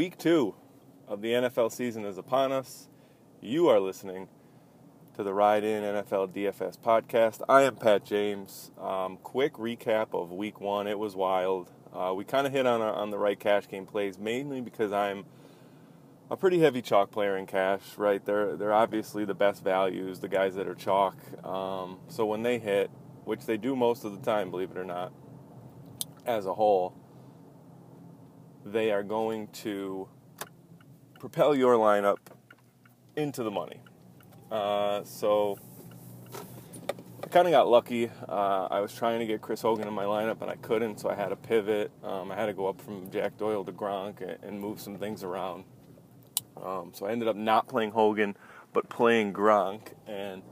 week two of the NFL season is upon us. You are listening to the Ride In NFL DFS podcast. I am Pat James. Um, quick recap of week one. It was wild. Uh, we kind of hit on, our, on the right cash game plays, mainly because I'm a pretty heavy chalk player in cash, right? They're, they're obviously the best values, the guys that are chalk. Um, so when they hit, which they do most of the time, believe it or not, as a whole, they are going to propel your lineup into the money. Uh, so I kind of got lucky. Uh, I was trying to get Chris Hogan in my lineup and I couldn't, so I had to pivot. Um, I had to go up from Jack Doyle to Gronk and move some things around. Um, so I ended up not playing Hogan, but playing Gronk, and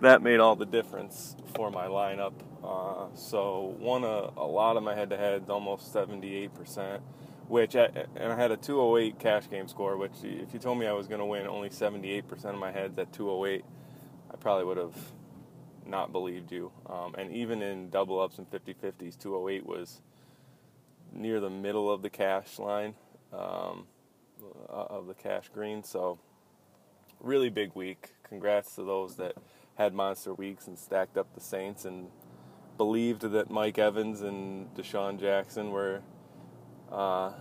that made all the difference for my lineup. Uh, so won a, a lot of my head-to-heads, almost 78% which I, and I had a 208 cash game score. Which, if you told me I was going to win only 78% of my heads at 208, I probably would have not believed you. Um, and even in double ups and 50-50s, 208 was near the middle of the cash line um, uh, of the cash green. So, really big week. Congrats to those that had monster weeks and stacked up the Saints and believed that Mike Evans and DeSean Jackson were uh,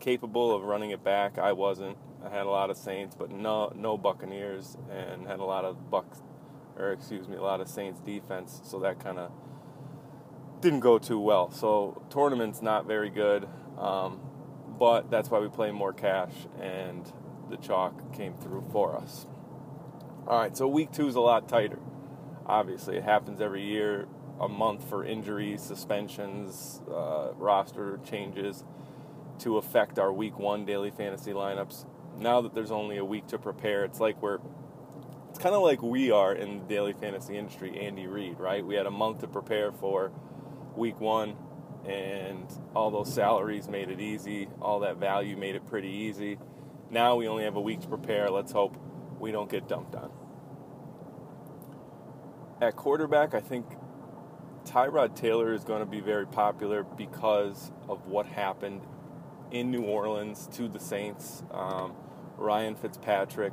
capable of running it back. I wasn't. I had a lot of Saints, but no no Buccaneers, and had a lot of Bucks, or excuse me, a lot of Saints defense. So that kind of didn't go too well. So tournament's not very good, um, but that's why we play more cash, and the chalk came through for us. All right, so week two is a lot tighter. Obviously, it happens every year a month for injuries, suspensions, uh, roster changes to affect our week one daily fantasy lineups. Now that there's only a week to prepare, it's like we're it's kind of like we are in the daily fantasy industry, Andy Reid, right? We had a month to prepare for week one, and all those salaries made it easy. All that value made it pretty easy. Now we only have a week to prepare. Let's hope we don't get dumped on. At quarterback, I think Tyrod Taylor is going to be very popular because of what happened in New Orleans to the Saints. Um, Ryan Fitzpatrick,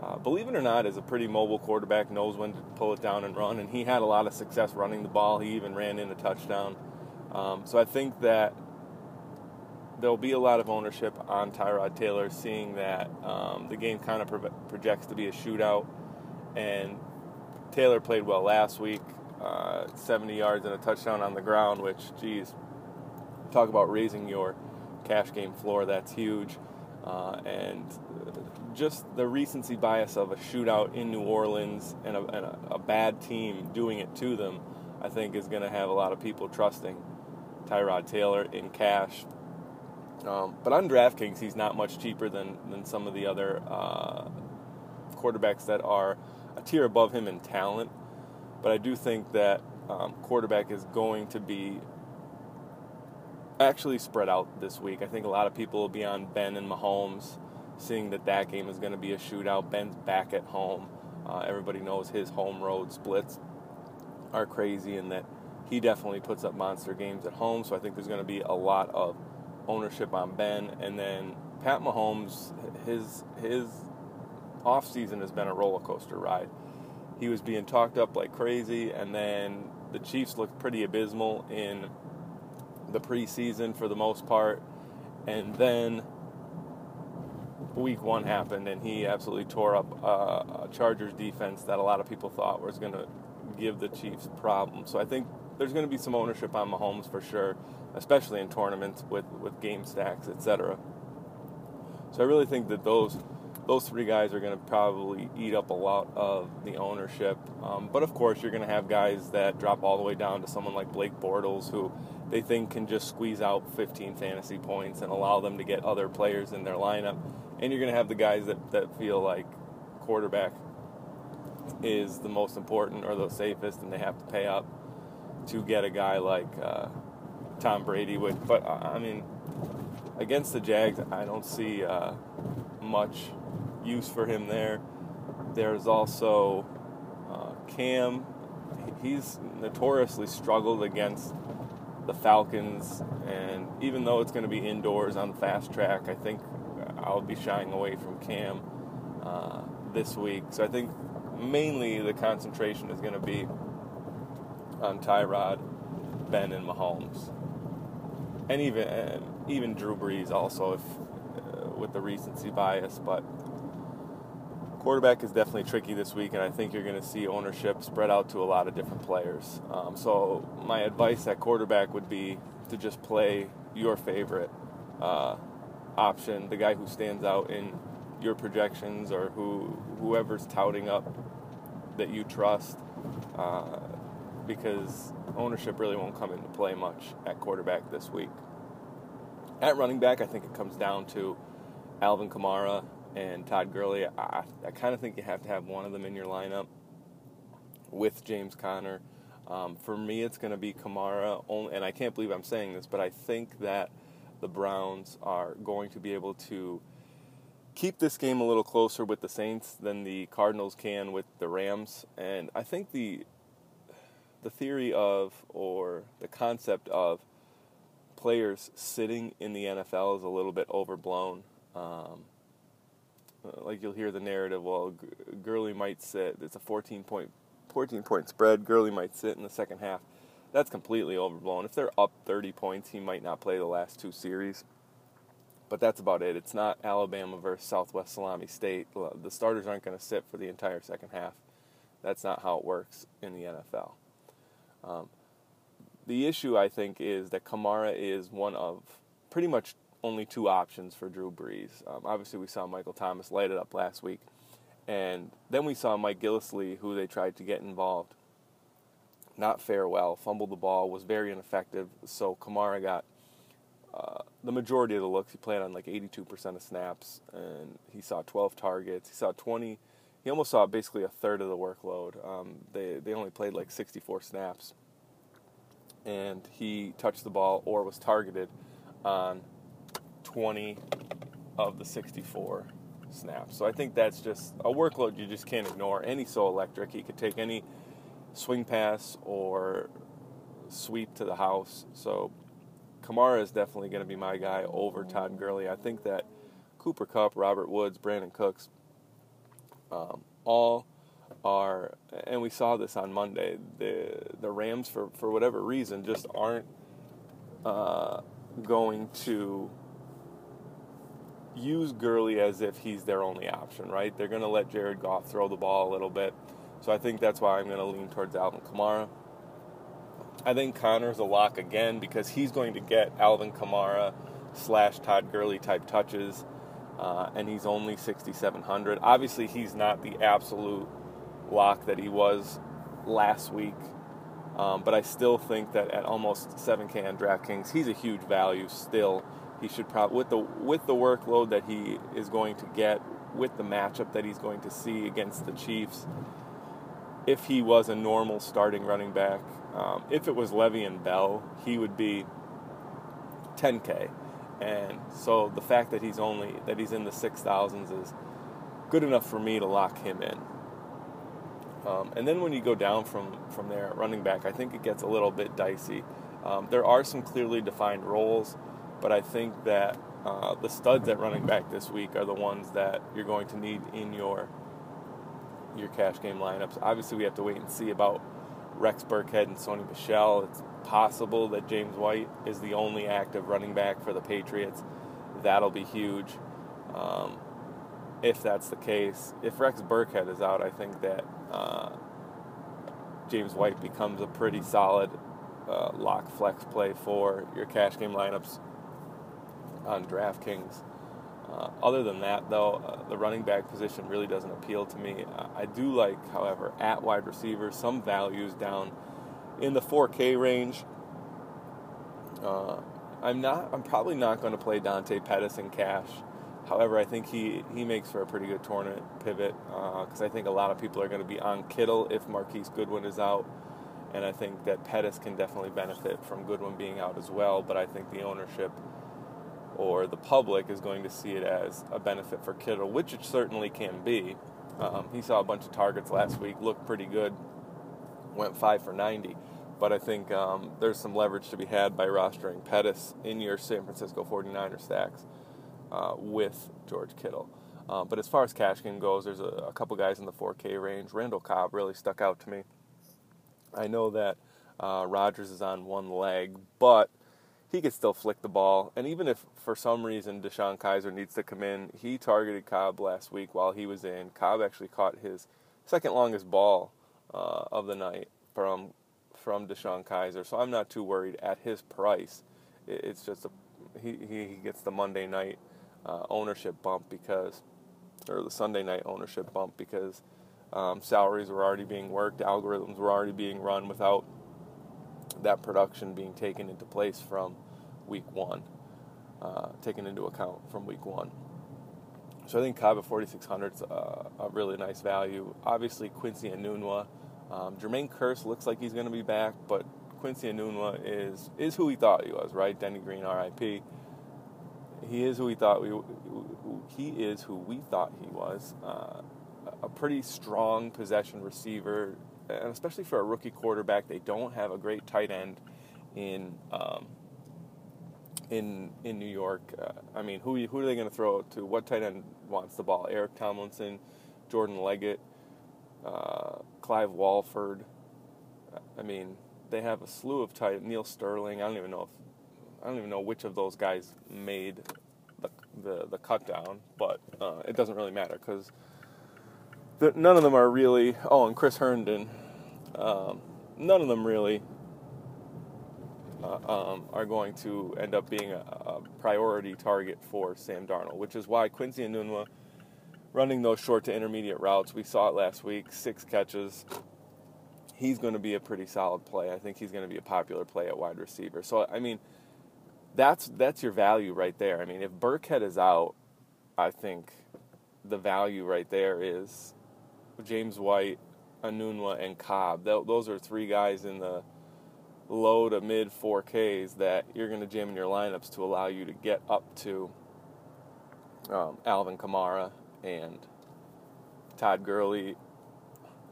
uh, believe it or not, is a pretty mobile quarterback, knows when to pull it down and run, and he had a lot of success running the ball. He even ran in a touchdown. Um, so I think that there'll be a lot of ownership on Tyrod Taylor, seeing that um, the game kind of pro- projects to be a shootout, and Taylor played well last week uh, 70 yards and a touchdown on the ground, which, geez, talk about raising your cash game floor. That's huge. Uh, and just the recency bias of a shootout in New Orleans and a, and a, a bad team doing it to them, I think, is going to have a lot of people trusting Tyrod Taylor in cash. Um, but on DraftKings, he's not much cheaper than, than some of the other uh, quarterbacks that are a tier above him in talent. But I do think that um, quarterback is going to be actually spread out this week. I think a lot of people will be on Ben and Mahomes, seeing that that game is going to be a shootout. Ben's back at home. Uh, everybody knows his home road splits are crazy and that he definitely puts up monster games at home. So I think there's going to be a lot of ownership on Ben. And then Pat Mahomes, his his off season has been a roller coaster ride he was being talked up like crazy, and then the Chiefs looked pretty abysmal in the preseason for the most part, and then week one happened, and he absolutely tore up uh, a Chargers defense that a lot of people thought was going to give the Chiefs problems. So I think there's going to be some ownership on Mahomes for sure, especially in tournaments with, with game stacks, etc. So I really think that those those three guys are going to probably eat up a lot of the ownership. Um, but of course, you're going to have guys that drop all the way down to someone like Blake Bortles, who they think can just squeeze out 15 fantasy points and allow them to get other players in their lineup. And you're going to have the guys that, that feel like quarterback is the most important or the safest, and they have to pay up to get a guy like uh, Tom Brady. With, but I mean, against the Jags, I don't see uh, much use for him there. There's also uh, Cam. He's notoriously struggled against the Falcons, and even though it's going to be indoors on fast track, I think I'll be shying away from Cam uh, this week. So I think mainly the concentration is going to be on Tyrod, Ben, and Mahomes, and even and even Drew Brees also if uh, with the recency bias, but quarterback is definitely tricky this week, and I think you're going to see ownership spread out to a lot of different players. Um, so my advice at quarterback would be to just play your favorite uh, option, the guy who stands out in your projections or who whoever's touting up that you trust, uh, because ownership really won't come into play much at quarterback this week. At running back, I think it comes down to Alvin Kamara and Todd Gurley. I, I kind of think you have to have one of them in your lineup with James Conner. Um, for me, it's going to be Kamara, only, and I can't believe I'm saying this, but I think that the Browns are going to be able to keep this game a little closer with the Saints than the Cardinals can with the Rams. And I think the the theory of or the concept of players sitting in the NFL is a little bit overblown. Um, like you'll hear the narrative, well, Gurley might sit. It's a 14 point 14 point spread. Gurley might sit in the second half. That's completely overblown. If they're up 30 points, he might not play the last two series. But that's about it. It's not Alabama versus Southwest Salami State. The starters aren't going to sit for the entire second half. That's not how it works in the NFL. Um, the issue, I think, is that Kamara is one of pretty much only two options for Drew Brees. Um, obviously, we saw Michael Thomas light it up last week. And then we saw Mike Gillislee, who they tried to get involved. Not fare well, fumbled the ball, was very ineffective. So Kamara got uh, the majority of the looks. He played on like 82% of snaps, and he saw 12 targets. He saw 20. He almost saw basically a third of the workload. Um, they they only played like 64 snaps, and he touched the ball or was targeted on 20 of the 64 snaps. So I think that's just a workload you just can't ignore. Any so electric. He could take any swing pass or sweep to the house. So Kamara is definitely going to be my guy over Todd Gurley. I think that Cooper Kupp, Robert Woods, Brandin Cooks, um, all are, and we saw this on Monday. The the Rams, for for whatever reason, just aren't uh, going to use Gurley as if he's their only option, right? They're going to let Jared Goff throw the ball a little bit. So I think that's why I'm going to lean towards Alvin Kamara. I think Conner's a lock again because he's going to get Alvin Kamara slash Todd Gurley type touches, uh, and he's only 6,700. Obviously, he's not the absolute lock that he was last week, um, but I still think that at almost 7K on DraftKings, he's a huge value still he should probably with the with the workload that he is going to get with the matchup that he's going to see against the Chiefs. If he was a normal starting running back, um, if it was Le'Veon Bell, he would be 10k, and so the fact that he's only that he's in the six thousands is good enough for me to lock him in. Um, and then when you go down from from there, running back, I think it gets a little bit dicey. Um, there are some clearly defined roles. But I think that uh, the studs at running back this week are the ones that you're going to need in your your cash game lineups. Obviously, we have to wait and see about Rex Burkhead and Sony Michel. It's possible that James White is the only active running back for the Patriots. That'll be huge. Um, if that's the case, if Rex Burkhead is out, I think that uh, James White becomes a pretty solid uh, lock flex play for your cash game lineups on DraftKings. Uh, other than that, though, uh, the running back position really doesn't appeal to me. I do like, however, at wide receiver, some values down in the 4K range. Uh, I'm not. I'm probably not going to play Dante Pettis in cash. However, I think he, he makes for a pretty good tournament pivot because uh, I think a lot of people are going to be on Kittle if Marquise Goodwin is out. And I think that Pettis can definitely benefit from Goodwin being out as well. But I think the ownership or the public is going to see it as a benefit for Kittle, which it certainly can be. Um, he saw a bunch of targets last week, looked pretty good, went five for 90. but I think um, there's some leverage to be had by rostering Pettis in your San Francisco 49er stacks uh, with George Kittle. Uh, but as far as cash game goes, there's a, a, couple guys in the 4K range. Randall Cobb really stuck out to me. I know that uh, Rodgers is on one leg, but he could still flick the ball. And even if for some reason DeShone Kizer needs to come in, he targeted Cobb last week while he was in. Cobb actually caught his second longest ball uh, of the night from from DeShone Kizer. So I'm not too worried at his price. It's just a, he he gets the Monday night uh, ownership bump because, or the Sunday night ownership bump because um, salaries were already being worked, algorithms were already being run without that production being taken into place from week one, uh, taken into account from week one. So I think Cobb at 4,600 is a, a really nice value. Obviously, Quincy Enunwa. Um, Jermaine Kearse looks like he's going to be back, but Quincy Enunwa is is who he thought he was, right? Denny Green, R.I.P. He is who we thought we he is who we thought he was. Uh, a pretty strong possession receiver, and especially for a rookie quarterback, they don't have a great tight end in um, in in New York. Uh, I mean, who who are they going to throw to? What tight end wants the ball? Eric Tomlinson, Jordan Leggett, uh, Clive Walford. I mean, they have a slew of tight. Neal Sterling. I don't even know if I don't even know which of those guys made the the, the cut down, but uh, it doesn't really matter because none of them are really. Oh, and Chris Herndon. Um, none of them really uh, um, are going to end up being a, a, priority target for Sam Darnold, which is why Quincy Enunwa running those short to intermediate routes. We saw it last week, six catches. He's going to be a pretty solid play. I think he's going to be a popular play at wide receiver. So I mean, that's that's your value right there. I mean, if Burkhead is out, I think the value right there is James White, Enunwa, and Cobb. Those are three guys in the low to mid 4Ks that you're going to jam in your lineups to allow you to get up to um, Alvin Kamara and Todd Gurley,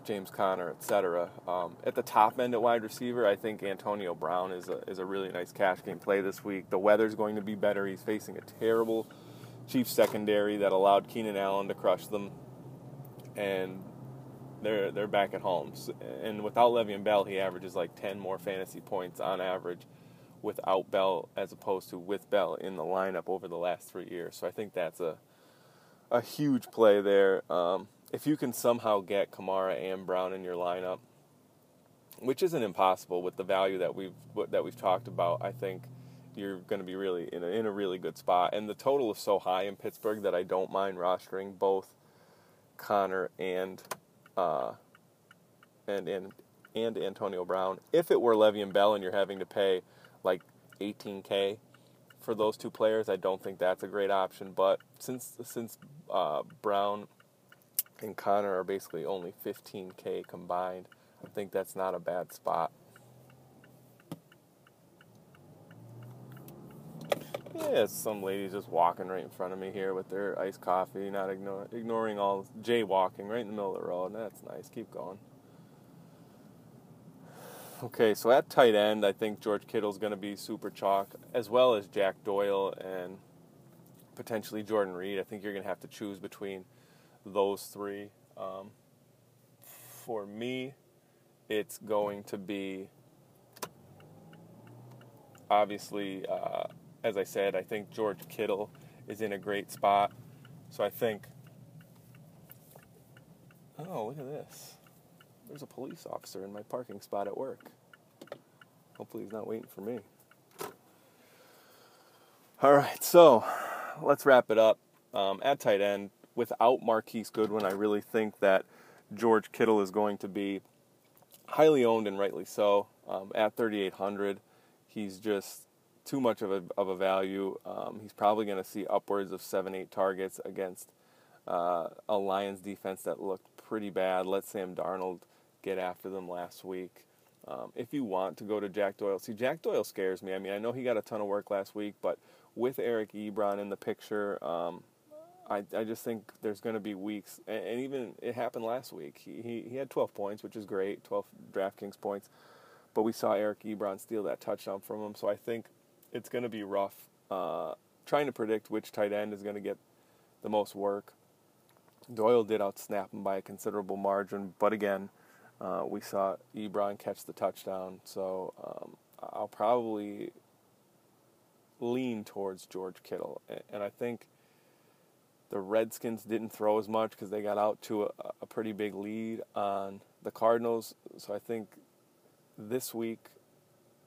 James Conner, etc. Um, at the top end at wide receiver, I think Antonio Brown is a, is a really nice cash game play this week. The weather's going to be better. He's facing a terrible Chiefs secondary that allowed Keenan Allen to crush them. And they're they're back at home. And without Le'Veon Bell, he averages like 10 more fantasy points on average without Bell as opposed to with Bell in the lineup over the last three years. So I think that's a a huge play there. Um, if you can somehow get Kamara and Brown in your lineup, which isn't impossible with the value that we've that we've talked about, I think you're going to be really in a, in a really good spot. And the total is so high in Pittsburgh that I don't mind rostering both Conner and uh, and and and Antonio Brown. If it were Le'Veon Bell and you're having to pay like 18k for those two players, I don't think that's a great option. But since since uh, Brown and Conner are basically only 15k combined, I think that's not a bad spot. Yeah, some ladies just walking right in front of me here with their iced coffee, not ignore, ignoring all jaywalking right in the middle of the road. That's nice. Keep going. Okay, so at tight end, I think George Kittle's going to be super chalk, as well as Jack Doyle and potentially Jordan Reed. I think you're going to have to choose between those three. Um, for me, it's going to be obviously. Uh, as I said, I think George Kittle is in a great spot. So I think. Oh, look at this. There's a police officer in my parking spot at work. Hopefully, he's not waiting for me. All right, so let's wrap it up. Um, at tight end, without Marquise Goodwin, I really think that George Kittle is going to be highly owned and rightly so. Um, at 3,800, he's just too much of a, of a value. Um, he's probably going to see upwards of seven, eight targets against uh, a Lions defense that looked pretty bad. Let Sam Darnold get after them last week. Um, if you want to go to Jack Doyle, see, Jack Doyle scares me. I mean, I know he got a ton of work last week, but with Eric Ebron in the picture, um, I, I just think there's going to be weeks, and, and, even it happened last week. He, he, he had 12 points, which is great, 12 DraftKings points. but we saw Eric Ebron steal that touchdown from him. So I think it's going to be rough uh, trying to predict which tight end is going to get the most work. Doyle did outsnap him by a considerable margin, but again, uh, we saw Ebron catch the touchdown. So um, I'll probably lean towards George Kittle, and I think the Redskins didn't throw as much because they got out to a, a pretty big lead on the Cardinals. So I think this week,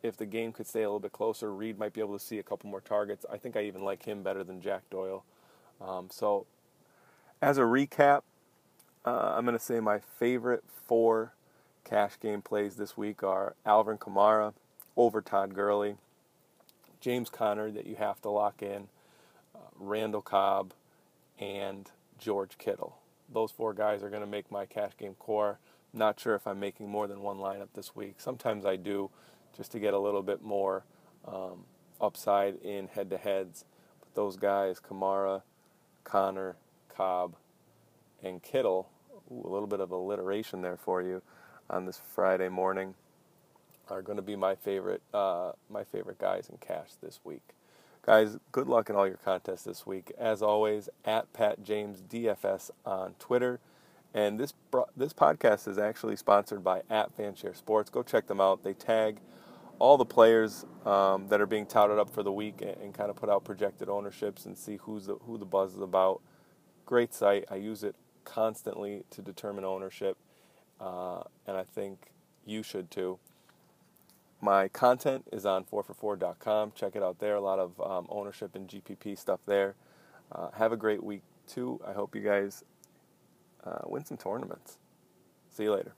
if the game could stay a little bit closer, Reed might be able to see a couple more targets. I think I even like him better than Jack Doyle. Um, so, as a recap, uh, I'm going to say my favorite four cash game plays this week are Alvin Kamara over Todd Gurley, James Conner that you have to lock in, uh, Randall Cobb, and George Kittle. Those four guys are going to make my cash game core. Not sure if I'm making more than one lineup this week. Sometimes I do, just to get a little bit more um, upside in head to heads. But those guys, Kamara, Conner, Cobb, and Kittle, ooh, a little bit of alliteration there for you on this Friday morning, are going to be my favorite uh, my favorite guys in cash this week. Guys, good luck in all your contests this week. As always, at Pat James DFS on Twitter. And this this podcast is actually sponsored by at Fanshare Sports. Go check them out. They tag all the players um, that are being touted up for the week and, and, kind of put out projected ownerships and see who's the, who the buzz is about. Great site. I use it constantly to determine ownership, uh, and I think you should too. My content is on 4for4.com. Check it out there. A lot of um, ownership and GPP stuff there. Uh, have a great week too. I hope you guys uh, win some tournaments. See you later.